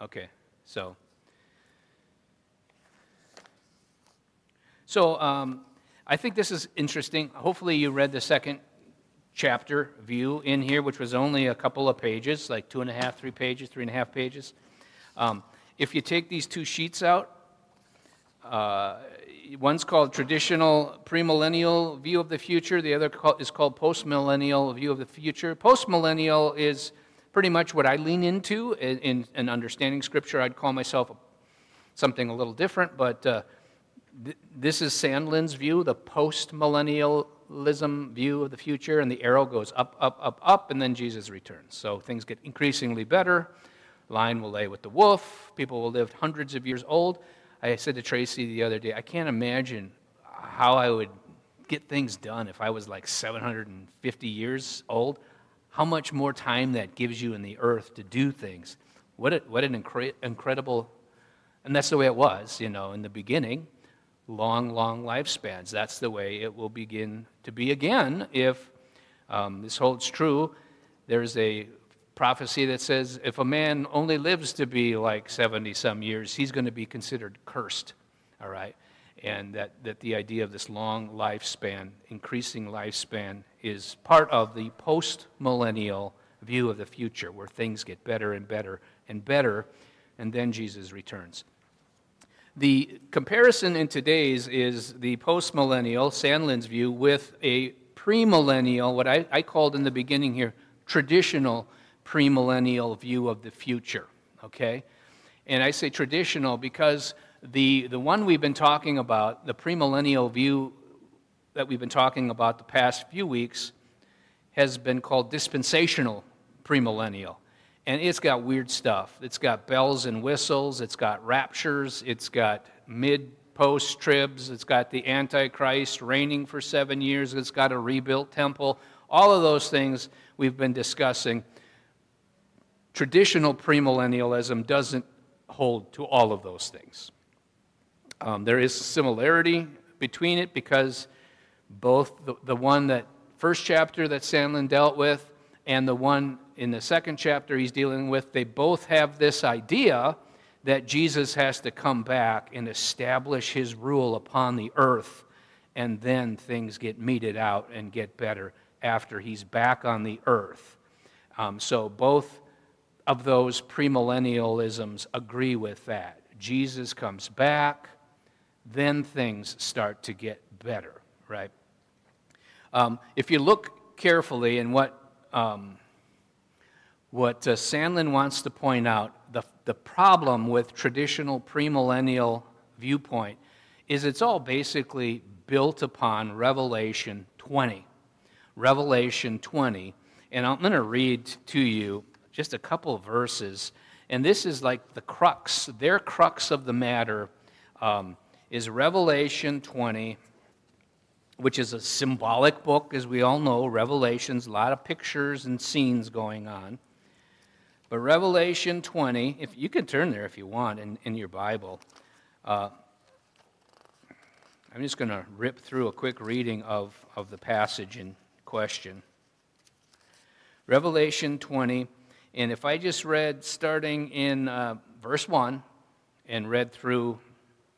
Okay, so. So um, I think this is interesting. Hopefully, you read the second chapter view in here, which was only a couple of pages, like two and a half, three pages, three and a half pages. Um, if you take these two sheets out, uh, one's called traditional premillennial view of the future, the other is called postmillennial view of the future. Postmillennial is pretty much what I lean into in, in, in understanding Scripture. I'd call myself something a little different, but uh, th- this is Sandlin's view, the post millennialism view of the future, and the arrow goes up, up, up, up, and then Jesus returns. So things get increasingly better. Lion will lay with the wolf. People will live hundreds of years old. I said to Tracy the other day, I can't imagine how I would get things done if I was like 750 years old how much more time that gives you in the earth to do things. What, a, what an incre- incredible, and that's the way it was, you know, in the beginning. Long, long lifespans. That's the way it will begin to be again if um, this holds true. There's a prophecy that says if a man only lives to be like 70 some years, he's going to be considered cursed. All right? And that, that the idea of this long lifespan, increasing lifespan, is part of the post millennial view of the future where things get better and better and better, and then Jesus returns. The comparison in today's is the post millennial, Sandlin's view, with a premillennial, what I, I called in the beginning here, traditional premillennial view of the future. Okay? And I say traditional because the, the one we've been talking about, the premillennial view that we've been talking about the past few weeks, has been called dispensational premillennial. And it's got weird stuff. It's got bells and whistles, it's got raptures, it's got mid post tribs, it's got the Antichrist reigning for seven years, it's got a rebuilt temple. All of those things we've been discussing. Traditional premillennialism doesn't hold to all of those things. Um, there is similarity between it because both the, the one that first chapter that Sandlin dealt with and the one in the second chapter he's dealing with, they both have this idea that Jesus has to come back and establish his rule upon the earth, and then things get meted out and get better after he's back on the earth. Um, so both of those premillennialisms agree with that. Jesus comes back then things start to get better, right? Um, if you look carefully in what, um, what uh, Sandlin wants to point out, the, the problem with traditional premillennial viewpoint is it's all basically built upon Revelation 20. Revelation 20. And I'm going to read to you just a couple verses. And this is like the crux, their crux of the matter. Um, is Revelation 20, which is a symbolic book, as we all know. Revelation's a lot of pictures and scenes going on. But Revelation 20, if you can turn there if you want in, in your Bible. Uh, I'm just going to rip through a quick reading of, of the passage in question. Revelation 20, and if I just read starting in uh, verse 1 and read through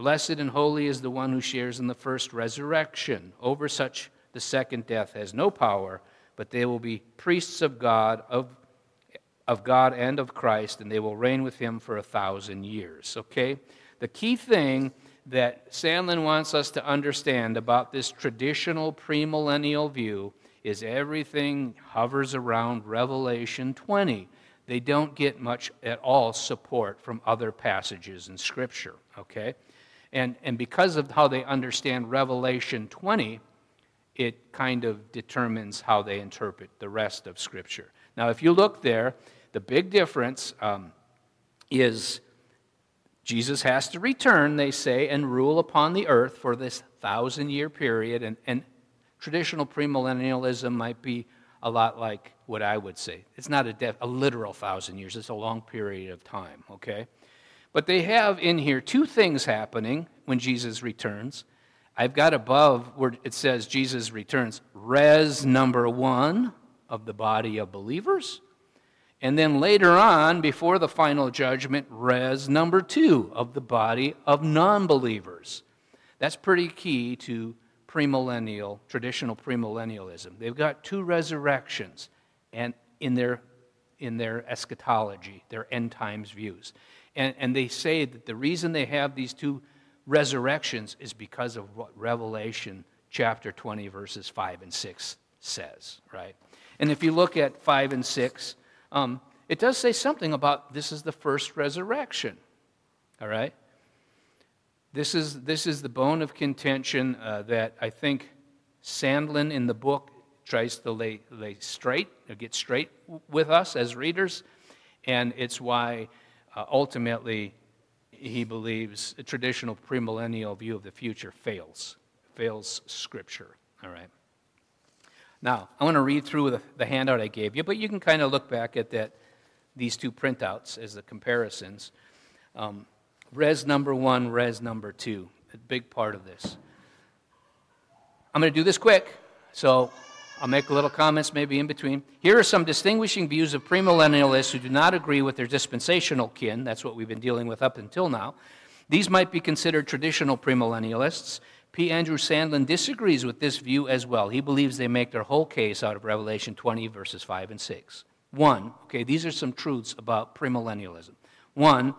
Blessed and holy is the one who shares in the first resurrection. Over such, the second death has no power, but they will be priests of God, of, of God and of Christ, and they will reign with him for a thousand years. Okay? The key thing that Sandlin wants us to understand about this traditional premillennial view is everything hovers around Revelation 20. They don't get much at all support from other passages in Scripture, okay? And, and because of how they understand Revelation 20, it kind of determines how they interpret the rest of Scripture. Now, if you look there, the big difference um, is Jesus has to return, they say, and rule upon the earth for this thousand year period. And, and traditional premillennialism might be a lot like what I would say. It's not a, def, a literal thousand years, it's a long period of time, okay? But they have in here two things happening when Jesus returns. I've got above where it says Jesus returns, res number one of the body of believers. And then later on, before the final judgment, res number two of the body of non believers. That's pretty key to premillennial, traditional premillennialism. They've got two resurrections and in their, in their eschatology, their end times views. And, and they say that the reason they have these two resurrections is because of what Revelation chapter 20, verses 5 and 6 says, right? And if you look at 5 and 6, um, it does say something about this is the first resurrection, all right? This is, this is the bone of contention uh, that I think Sandlin in the book tries to lay, lay straight, get straight with us as readers, and it's why uh, ultimately he believes a traditional premillennial view of the future fails, fails Scripture. All right. Now, I want to read through the, the handout I gave you, but you can kind of look back at that, these two printouts as the comparisons. Um, res number one, res number two, a big part of this. I'm going to do this quick, so I'll make a little comments maybe in between. Here are some distinguishing views of premillennialists who do not agree with their dispensational kin. That's what we've been dealing with up until now. These might be considered traditional premillennialists. P. Andrew Sandlin disagrees with this view as well. He believes they make their whole case out of Revelation 20, verses 5 and 6. One, okay, these are some truths about premillennialism. One,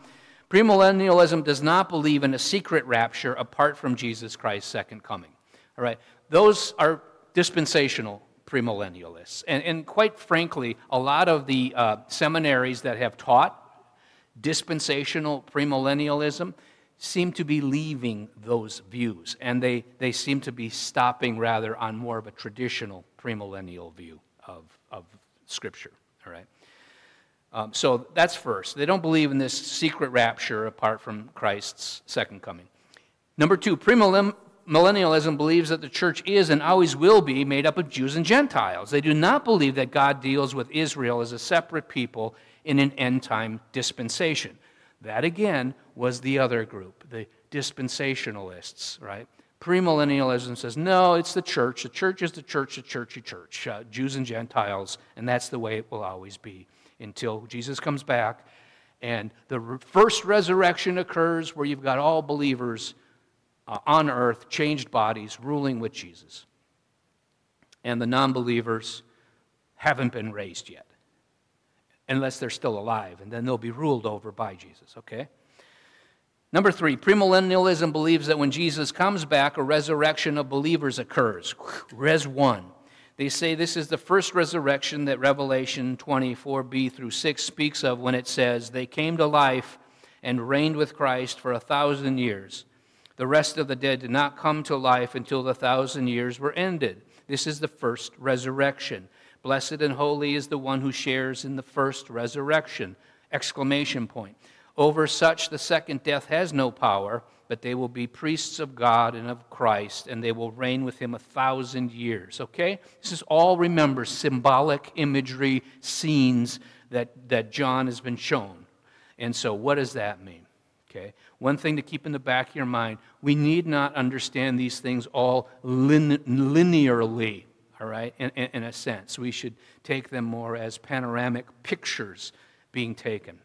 Premillennialism does not believe in a secret rapture apart from Jesus Christ's second coming. All right, those are dispensational premillennialists. And, and quite frankly, a lot of the uh, seminaries that have taught dispensational premillennialism seem to be leaving those views, and they, they seem to be stopping rather on more of a traditional premillennial view of, of Scripture. All right. Um, so that's first. They don't believe in this secret rapture apart from Christ's second coming. Number two, premillennialism believes that the church is and always will be made up of Jews and Gentiles. They do not believe that God deals with Israel as a separate people in an end time dispensation. That again was the other group, the dispensationalists, right? Premillennialism says, no, it's the church. The church is the church, the churchy church, uh, Jews and Gentiles, and that's the way it will always be until Jesus comes back. And the first resurrection occurs where you've got all believers uh, on earth, changed bodies, ruling with Jesus. And the non believers haven't been raised yet, unless they're still alive, and then they'll be ruled over by Jesus, okay? Number three, premillennialism believes that when Jesus comes back, a resurrection of believers occurs. Res 1. They say this is the first resurrection that Revelation 24b through 6 speaks of when it says, They came to life and reigned with Christ for a thousand years. The rest of the dead did not come to life until the thousand years were ended. This is the first resurrection. Blessed and holy is the one who shares in the first resurrection. Exclamation point. Over such the second death has no power but they will be priests of God and of Christ, and they will reign with him a thousand years. Okay? This is all, remember, symbolic imagery, scenes that, that John has been shown. And so, what does that mean? Okay? One thing to keep in the back of your mind we need not understand these things all lin- linearly, all right, in, in, in a sense. We should take them more as panoramic pictures being taken.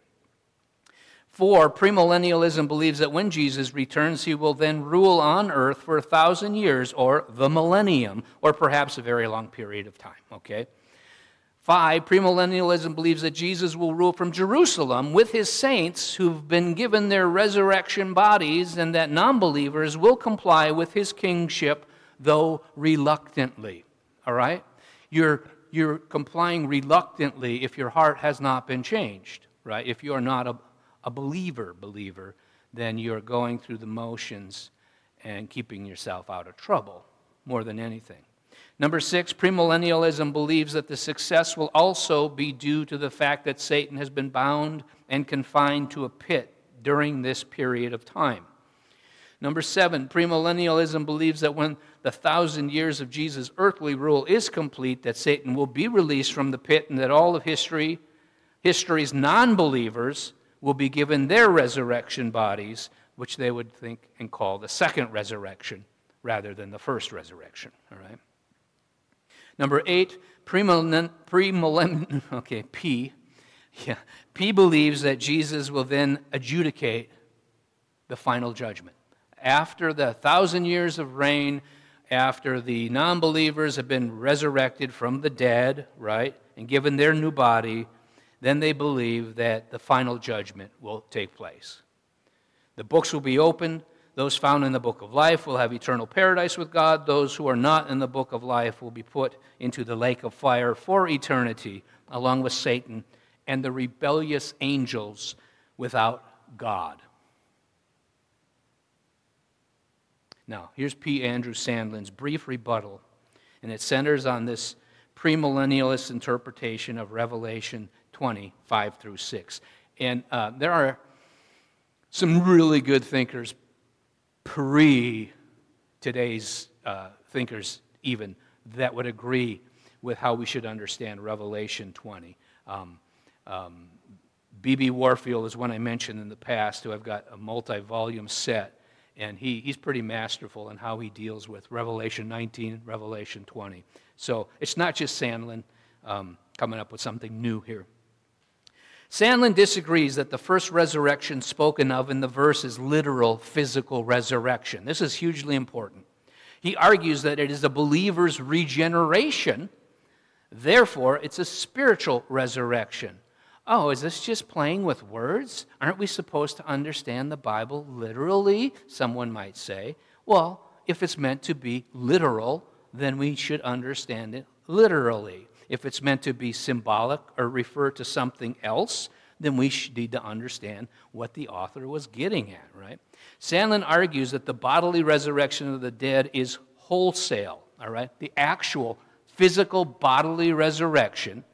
Four, premillennialism believes that when Jesus returns, he will then rule on earth for a thousand years, or the millennium, or perhaps a very long period of time. Okay? Five, premillennialism believes that Jesus will rule from Jerusalem with his saints who've been given their resurrection bodies, and that non believers will comply with his kingship, though reluctantly. All right? You're, you're complying reluctantly if your heart has not been changed, right? If you are not a, a believer, believer, then you're going through the motions and keeping yourself out of trouble more than anything. Number six, premillennialism believes that the success will also be due to the fact that Satan has been bound and confined to a pit during this period of time. Number seven, premillennialism believes that when the thousand years of Jesus' earthly rule is complete, that Satan will be released from the pit and that all of history, history's non believers, will be given their resurrection bodies, which they would think and call the second resurrection rather than the first resurrection. All right? Number eight, premillennial, okay, P. Yeah, P believes that Jesus will then adjudicate the final judgment. After the thousand years of reign, after the non believers have been resurrected from the dead, right, and given their new body, then they believe that the final judgment will take place. The books will be opened, those found in the book of life will have eternal paradise with God. Those who are not in the book of life will be put into the lake of fire for eternity, along with Satan and the rebellious angels without God. Now, here's P. Andrew Sandlin's brief rebuttal, and it centers on this premillennialist interpretation of Revelation 20, 5 through 6. And uh, there are some really good thinkers pre today's uh, thinkers, even, that would agree with how we should understand Revelation 20. Um, um, B.B. Warfield is one I mentioned in the past, who I've got a multi volume set, and he, he's pretty masterful in how he deals with Revelation 19, Revelation 20. So it's not just Sandlin um, coming up with something new here. Sandlin disagrees that the first resurrection spoken of in the verse is literal physical resurrection. This is hugely important. He argues that it is a believer's regeneration, therefore, it's a spiritual resurrection. Oh, is this just playing with words? Aren't we supposed to understand the Bible literally? Someone might say. Well, if it's meant to be literal, then we should understand it literally. If it's meant to be symbolic or refer to something else, then we need to understand what the author was getting at, right? Sandlin argues that the bodily resurrection of the dead is wholesale, all right? The actual physical bodily resurrection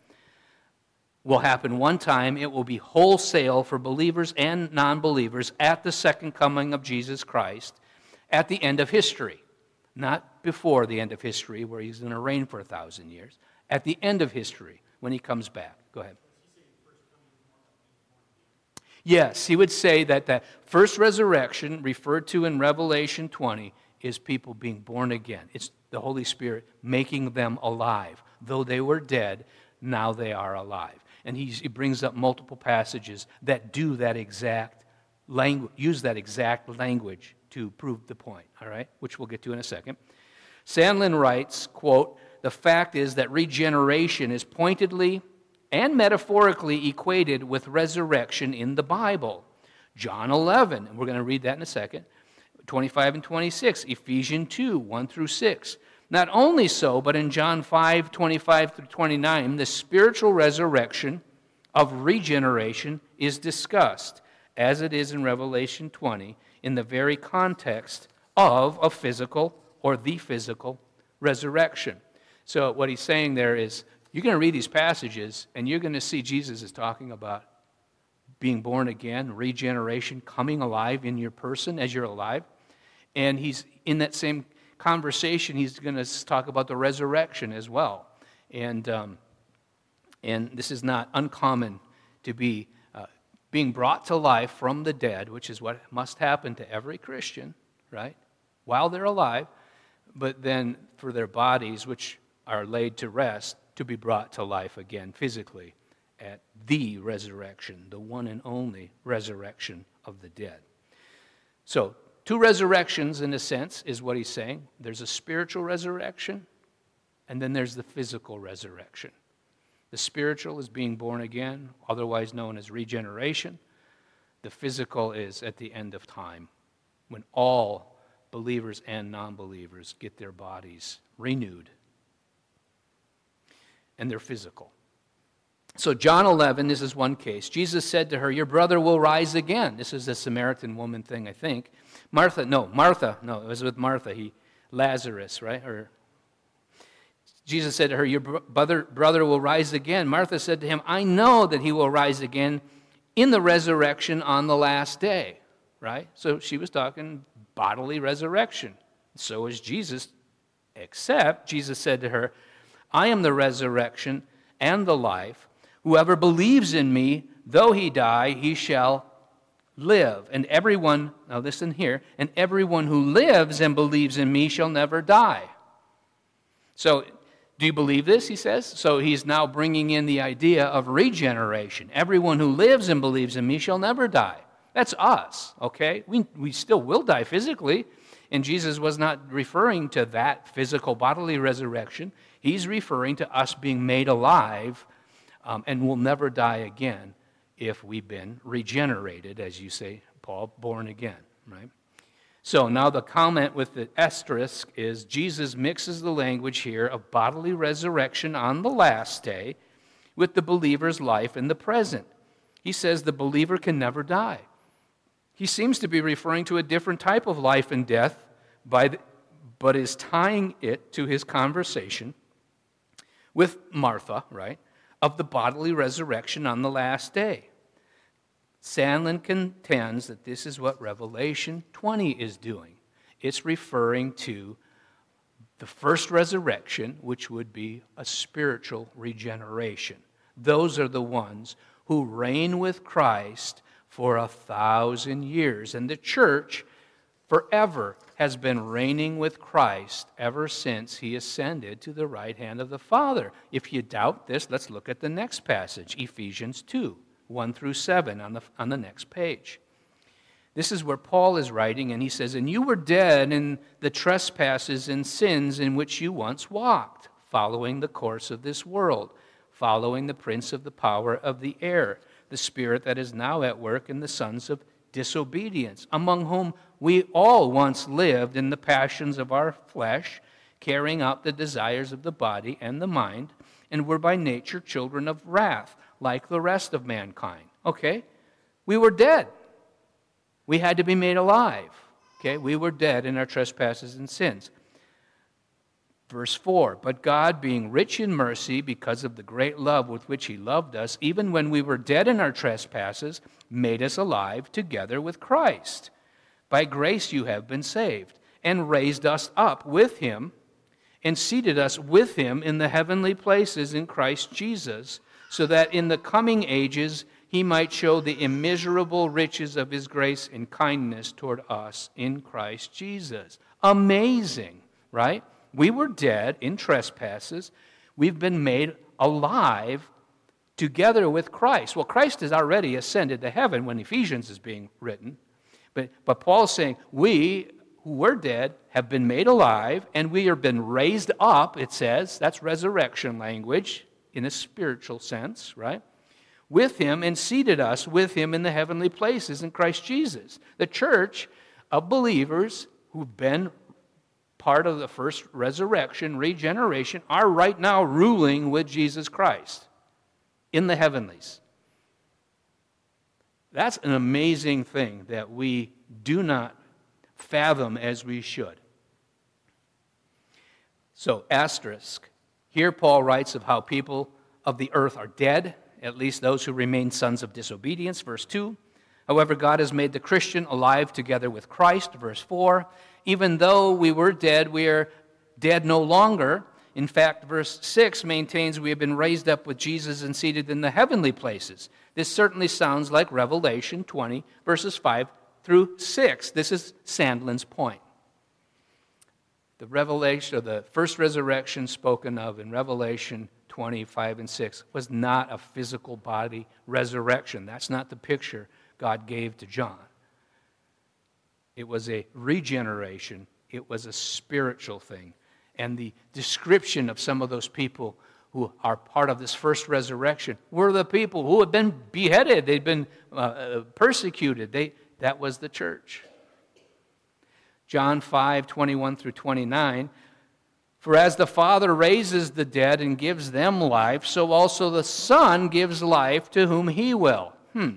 will happen one time. It will be wholesale for believers and non believers at the second coming of Jesus Christ at the end of history, not before the end of history, where he's going to reign for a thousand years at the end of history when he comes back. Go ahead. Yes, he would say that the first resurrection referred to in Revelation 20 is people being born again. It's the Holy Spirit making them alive. Though they were dead, now they are alive. And he brings up multiple passages that do that exact language, use that exact language to prove the point, all right, which we'll get to in a second. Sandlin writes, quote, the fact is that regeneration is pointedly and metaphorically equated with resurrection in the Bible. John 11, and we're going to read that in a second, 25 and 26, Ephesians 2, 1 through 6. Not only so, but in John 5, 25 through 29, the spiritual resurrection of regeneration is discussed, as it is in Revelation 20, in the very context of a physical or the physical resurrection. So, what he's saying there is you're going to read these passages and you're going to see Jesus is talking about being born again, regeneration, coming alive in your person as you're alive. And he's in that same conversation, he's going to talk about the resurrection as well. And, um, and this is not uncommon to be uh, being brought to life from the dead, which is what must happen to every Christian, right? While they're alive, but then for their bodies, which are laid to rest to be brought to life again physically at the resurrection, the one and only resurrection of the dead. So, two resurrections, in a sense, is what he's saying. There's a spiritual resurrection, and then there's the physical resurrection. The spiritual is being born again, otherwise known as regeneration. The physical is at the end of time, when all believers and non believers get their bodies renewed and they're physical. So, John 11, this is one case. Jesus said to her, Your brother will rise again. This is the Samaritan woman thing, I think. Martha, no, Martha, no, it was with Martha. He, Lazarus, right? Or Jesus said to her, Your brother, brother will rise again. Martha said to him, I know that he will rise again in the resurrection on the last day, right? So she was talking bodily resurrection. So is Jesus, except Jesus said to her, I am the resurrection and the life. Whoever believes in me, though he die, he shall live. And everyone, now listen here, and everyone who lives and believes in me shall never die. So, do you believe this? He says. So, he's now bringing in the idea of regeneration. Everyone who lives and believes in me shall never die. That's us, okay? We, we still will die physically. And Jesus was not referring to that physical bodily resurrection. He's referring to us being made alive um, and will never die again if we've been regenerated, as you say, Paul, born again, right? So now the comment with the asterisk is Jesus mixes the language here of bodily resurrection on the last day with the believer's life in the present. He says the believer can never die. He seems to be referring to a different type of life and death, the, but is tying it to his conversation with Martha, right? of the bodily resurrection on the last day. Sandlin contends that this is what Revelation 20 is doing. It's referring to the first resurrection, which would be a spiritual regeneration. Those are the ones who reign with Christ for a thousand years. And the church forever has been reigning with Christ ever since he ascended to the right hand of the Father. If you doubt this, let's look at the next passage, Ephesians 2 1 through 7 on the, on the next page. This is where Paul is writing, and he says, And you were dead in the trespasses and sins in which you once walked, following the course of this world, following the prince of the power of the air, the spirit that is now at work in the sons of disobedience, among whom we all once lived in the passions of our flesh, carrying out the desires of the body and the mind, and were by nature children of wrath, like the rest of mankind. Okay? We were dead. We had to be made alive. Okay? We were dead in our trespasses and sins. Verse 4 But God, being rich in mercy, because of the great love with which He loved us, even when we were dead in our trespasses, made us alive together with Christ. By grace you have been saved, and raised us up with Him, and seated us with Him in the heavenly places in Christ Jesus, so that in the coming ages He might show the immeasurable riches of His grace and kindness toward us in Christ Jesus. Amazing, right? We were dead in trespasses. We've been made alive together with Christ. Well, Christ has already ascended to heaven when Ephesians is being written. But, but Paul's saying, we who were dead have been made alive, and we have been raised up, it says. That's resurrection language in a spiritual sense, right? With him and seated us with him in the heavenly places in Christ Jesus. The church of believers who've been part of the first resurrection, regeneration, are right now ruling with Jesus Christ in the heavenlies. That's an amazing thing that we do not fathom as we should. So, asterisk. Here, Paul writes of how people of the earth are dead, at least those who remain sons of disobedience, verse 2. However, God has made the Christian alive together with Christ, verse 4 even though we were dead, we are dead no longer. In fact, verse 6 maintains we have been raised up with Jesus and seated in the heavenly places. This certainly sounds like Revelation 20, verses 5 through 6. This is Sandlin's point. The revelation, or the first resurrection spoken of in Revelation 25 and 6 was not a physical body resurrection. That's not the picture God gave to John. It was a regeneration, it was a spiritual thing. And the description of some of those people who are part of this first resurrection were the people who had been beheaded, they'd been uh, uh persecuted. They, that was the church. John 5 21 through 29. For as the Father raises the dead and gives them life, so also the Son gives life to whom he will. Hmm.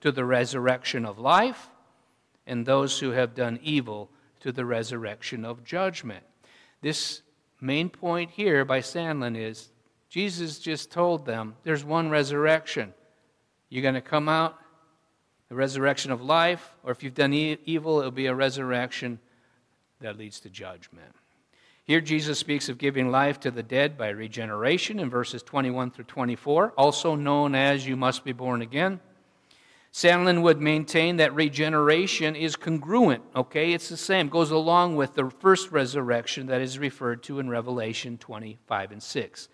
to the resurrection of life, and those who have done evil to the resurrection of judgment. This main point here by Sandlin is Jesus just told them there's one resurrection. You're going to come out, the resurrection of life, or if you've done e- evil, it'll be a resurrection that leads to judgment. Here, Jesus speaks of giving life to the dead by regeneration in verses 21 through 24, also known as you must be born again. Sandlin would maintain that regeneration is congruent, okay? It's the same, goes along with the first resurrection that is referred to in Revelation 25 and 6.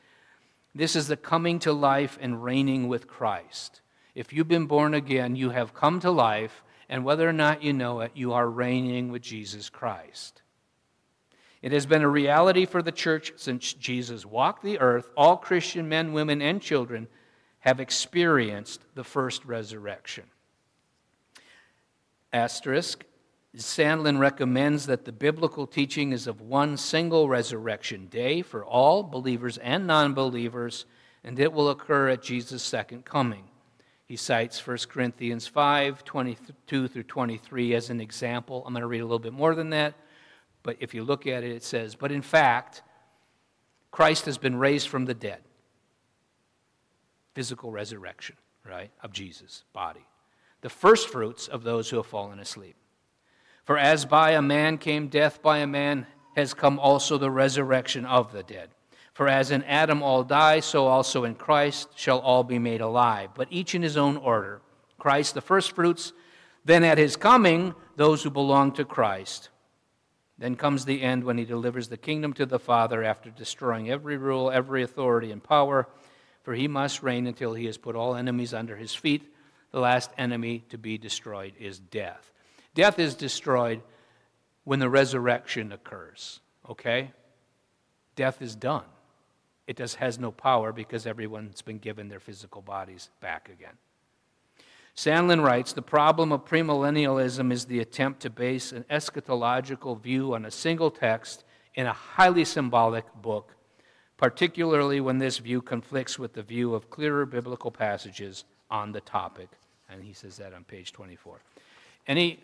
This is the coming to life and reigning with Christ. If you've been born again, you have come to life, and whether or not you know it, you are reigning with Jesus Christ. It has been a reality for the church since Jesus walked the earth. All Christian men, women, and children have experienced the first resurrection. Asterisk Sandlin recommends that the biblical teaching is of one single resurrection day for all believers and non believers, and it will occur at Jesus' second coming. He cites 1 Corinthians 5 22 through 23 as an example. I'm going to read a little bit more than that. But if you look at it, it says, But in fact, Christ has been raised from the dead. Physical resurrection, right, of Jesus' body. The first fruits of those who have fallen asleep. For as by a man came death, by a man has come also the resurrection of the dead. For as in Adam all die, so also in Christ shall all be made alive, but each in his own order. Christ the firstfruits, then at his coming, those who belong to Christ. Then comes the end when he delivers the kingdom to the Father after destroying every rule, every authority, and power, for he must reign until he has put all enemies under his feet. The last enemy to be destroyed is death. Death is destroyed when the resurrection occurs, okay? Death is done. It just has no power because everyone's been given their physical bodies back again. Sandlin writes The problem of premillennialism is the attempt to base an eschatological view on a single text in a highly symbolic book, particularly when this view conflicts with the view of clearer biblical passages on the topic. And he says that on page 24. Any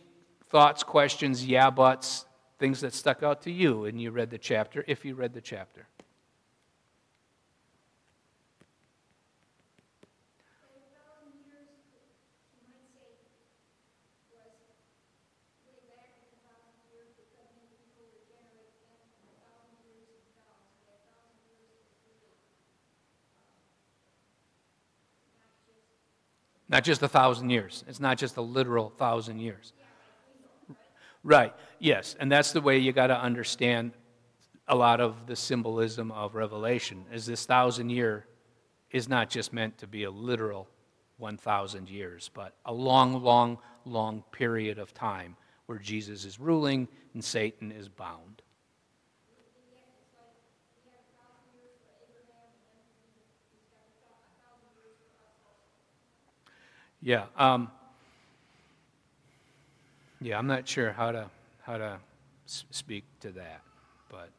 thoughts, questions, yeah, buts, things that stuck out to you and you read the chapter, if you read the chapter? Not just a thousand years. It's not just a literal thousand years. Right, yes. And that's the way you got to understand a lot of the symbolism of Revelation, is this thousand year is not just meant to be a literal 1,000 years, but a long, long, long period of time where Jesus is ruling and Satan is bound. Yeah. Um, yeah, I'm not sure how to how to speak to that, but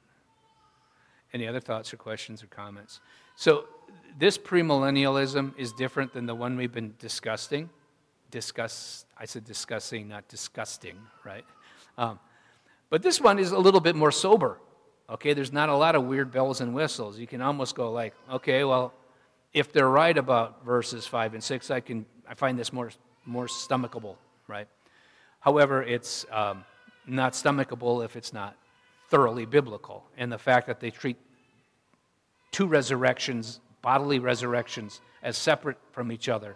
Any other thoughts or questions or comments? So, this premillennialism is different than the one we've been discussing. Discuss, I said discussing, not disgusting, right? Um, but this one is a little bit more sober. Okay, there's not a lot of weird bells and whistles. You can almost go like, okay, well, if they're right about verses five and six, I can I find this more more stomachable, right? However, it's um, not stomachable if it's not thoroughly biblical. And the fact that they treat two resurrections, bodily resurrections, as separate from each other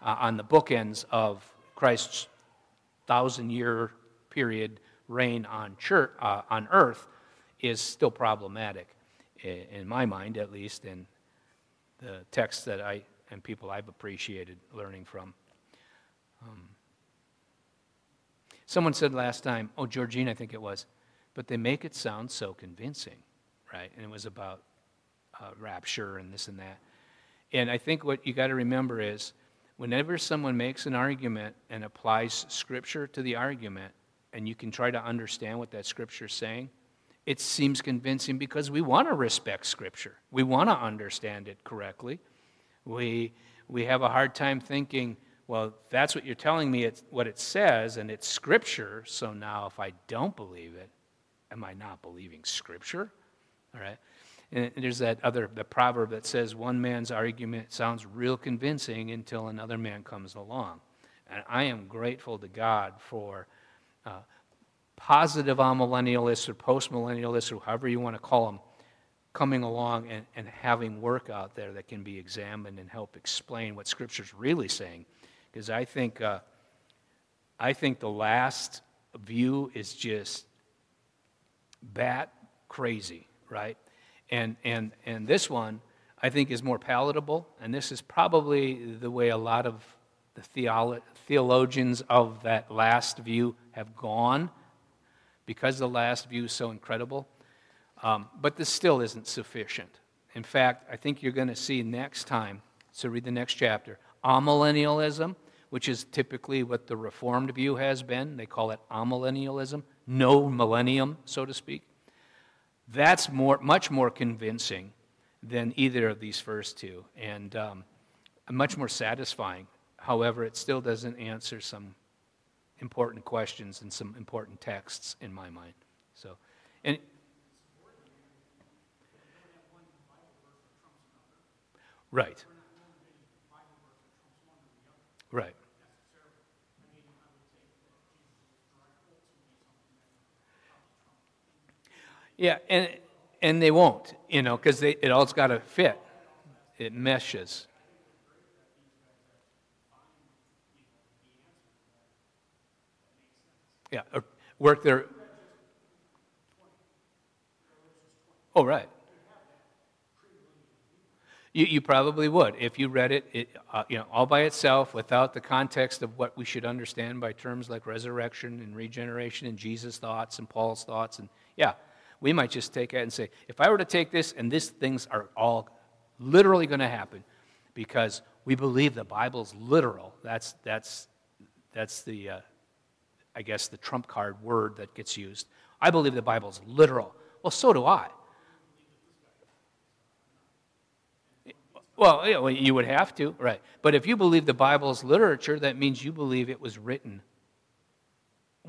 uh, on the bookends of Christ's thousand year period reign on, church, uh, on earth is still problematic, in my mind at least, in the texts that I and people I've appreciated learning from. Um, someone said last time, oh, Georgine, I think it was, but they make it sound so convincing, right? And it was about uh, rapture and this and that. And I think what you got to remember is whenever someone makes an argument and applies scripture to the argument, and you can try to understand what that scripture is saying, it seems convincing because we want to respect Scripture. We want to understand it correctly. We, we have a hard time thinking, well, that's what you're telling me, it's what it says, and it's Scripture, so now if I don't believe it, am I not believing Scripture? All right? And there's that other the proverb that says one man's argument sounds real convincing until another man comes along. And I am grateful to God for uh, positive amillennialists or postmillennialists or however you want to call them coming along and, and having work out there that can be examined and help explain what Scripture's really saying. Because I think, uh, I think the last view is just bat crazy, right? And, and, and this one, I think, is more palatable. And this is probably the way a lot of the theolo- theologians of that last view have gone because the last view is so incredible. Um, but this still isn't sufficient. In fact, I think you're going to see next time, so read the next chapter, amillennialism, which is typically what the Reformed view has been. They call it amillennialism, no millennium, so to speak. That's more, much more convincing than either of these first two, and um, much more satisfying. However, it still doesn't answer some important questions and some important texts in my mind. So, and right, right. Yeah, and and they won't, you know, because it all's got to fit. It meshes. Yeah, or work there. Oh, right. You, you probably would if you read it, it uh, you know, all by itself without the context of what we should understand by terms like resurrection and regeneration and Jesus' thoughts and Paul's thoughts. And yeah, we might just take it and say, if I were to take this and these things are all literally going to happen because we believe the Bible's literal, that's, that's, that's the, uh, I guess, the trump card word that gets used. I believe the Bible's literal. Well, so do I. Well, you would have to, right. But if you believe the Bible's literature, that means you believe it was written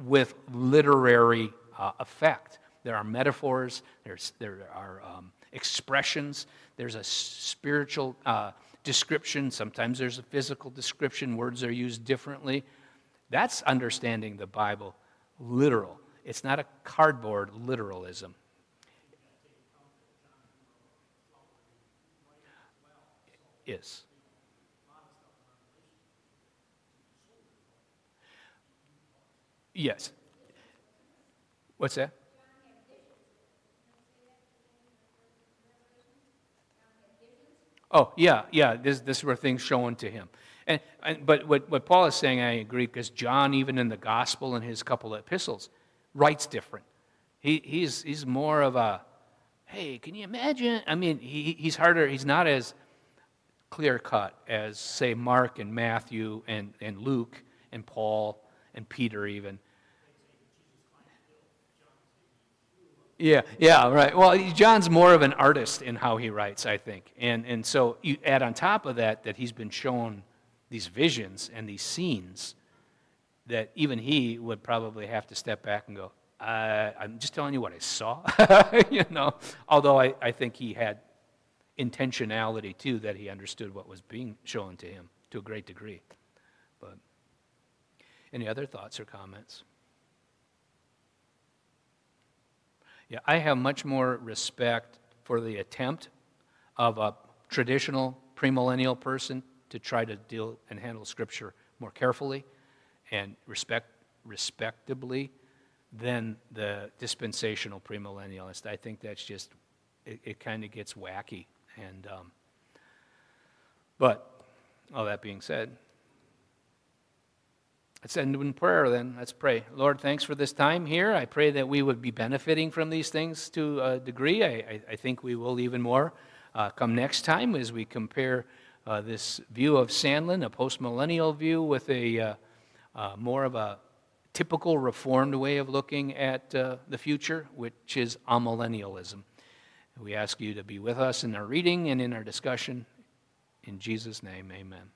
with literary uh, effect. There are metaphors, there's, there are um, expressions, there's a spiritual uh, description, sometimes there's a physical description, words are used differently. That's understanding the Bible literal. It's not a cardboard literalism. Is. Yes. What's that? Oh, yeah, yeah. This, this were things shown to him. And, and, but what, what Paul is saying, I agree, because John, even in the gospel and his couple of epistles, writes different. He, he's, he's more of a, hey, can you imagine? I mean, he, he's harder, he's not as clear cut as, say, Mark and Matthew and, and Luke and Paul and Peter, even. Yeah, yeah, right. Well, John's more of an artist in how he writes, I think. And, and so you add on top of that that he's been shown these visions and these scenes that even he would probably have to step back and go, uh, I'm just telling you what I saw, you know. Although I, I think he had intentionality too, that he understood what was being shown to him to a great degree. But any other thoughts or comments? Yeah, I have much more respect for the attempt of a traditional premillennial person to try to deal and handle Scripture more carefully and respect, respectably than the dispensational premillennialist. I think that's just, it, it kind of gets wacky. And, um, but all that being said, Let's end in prayer then. Let's pray. Lord, thanks for this time here. I pray that we would be benefiting from these things to a degree. I, I, I think we will even more uh, come next time as we compare uh, this view of Sandlin, a postmillennial view, with a uh, uh more of a typical reformed way of looking at uh, the future, which is amillennialism. We ask you to be with us in our reading and in our discussion. In Jesus' name, amen.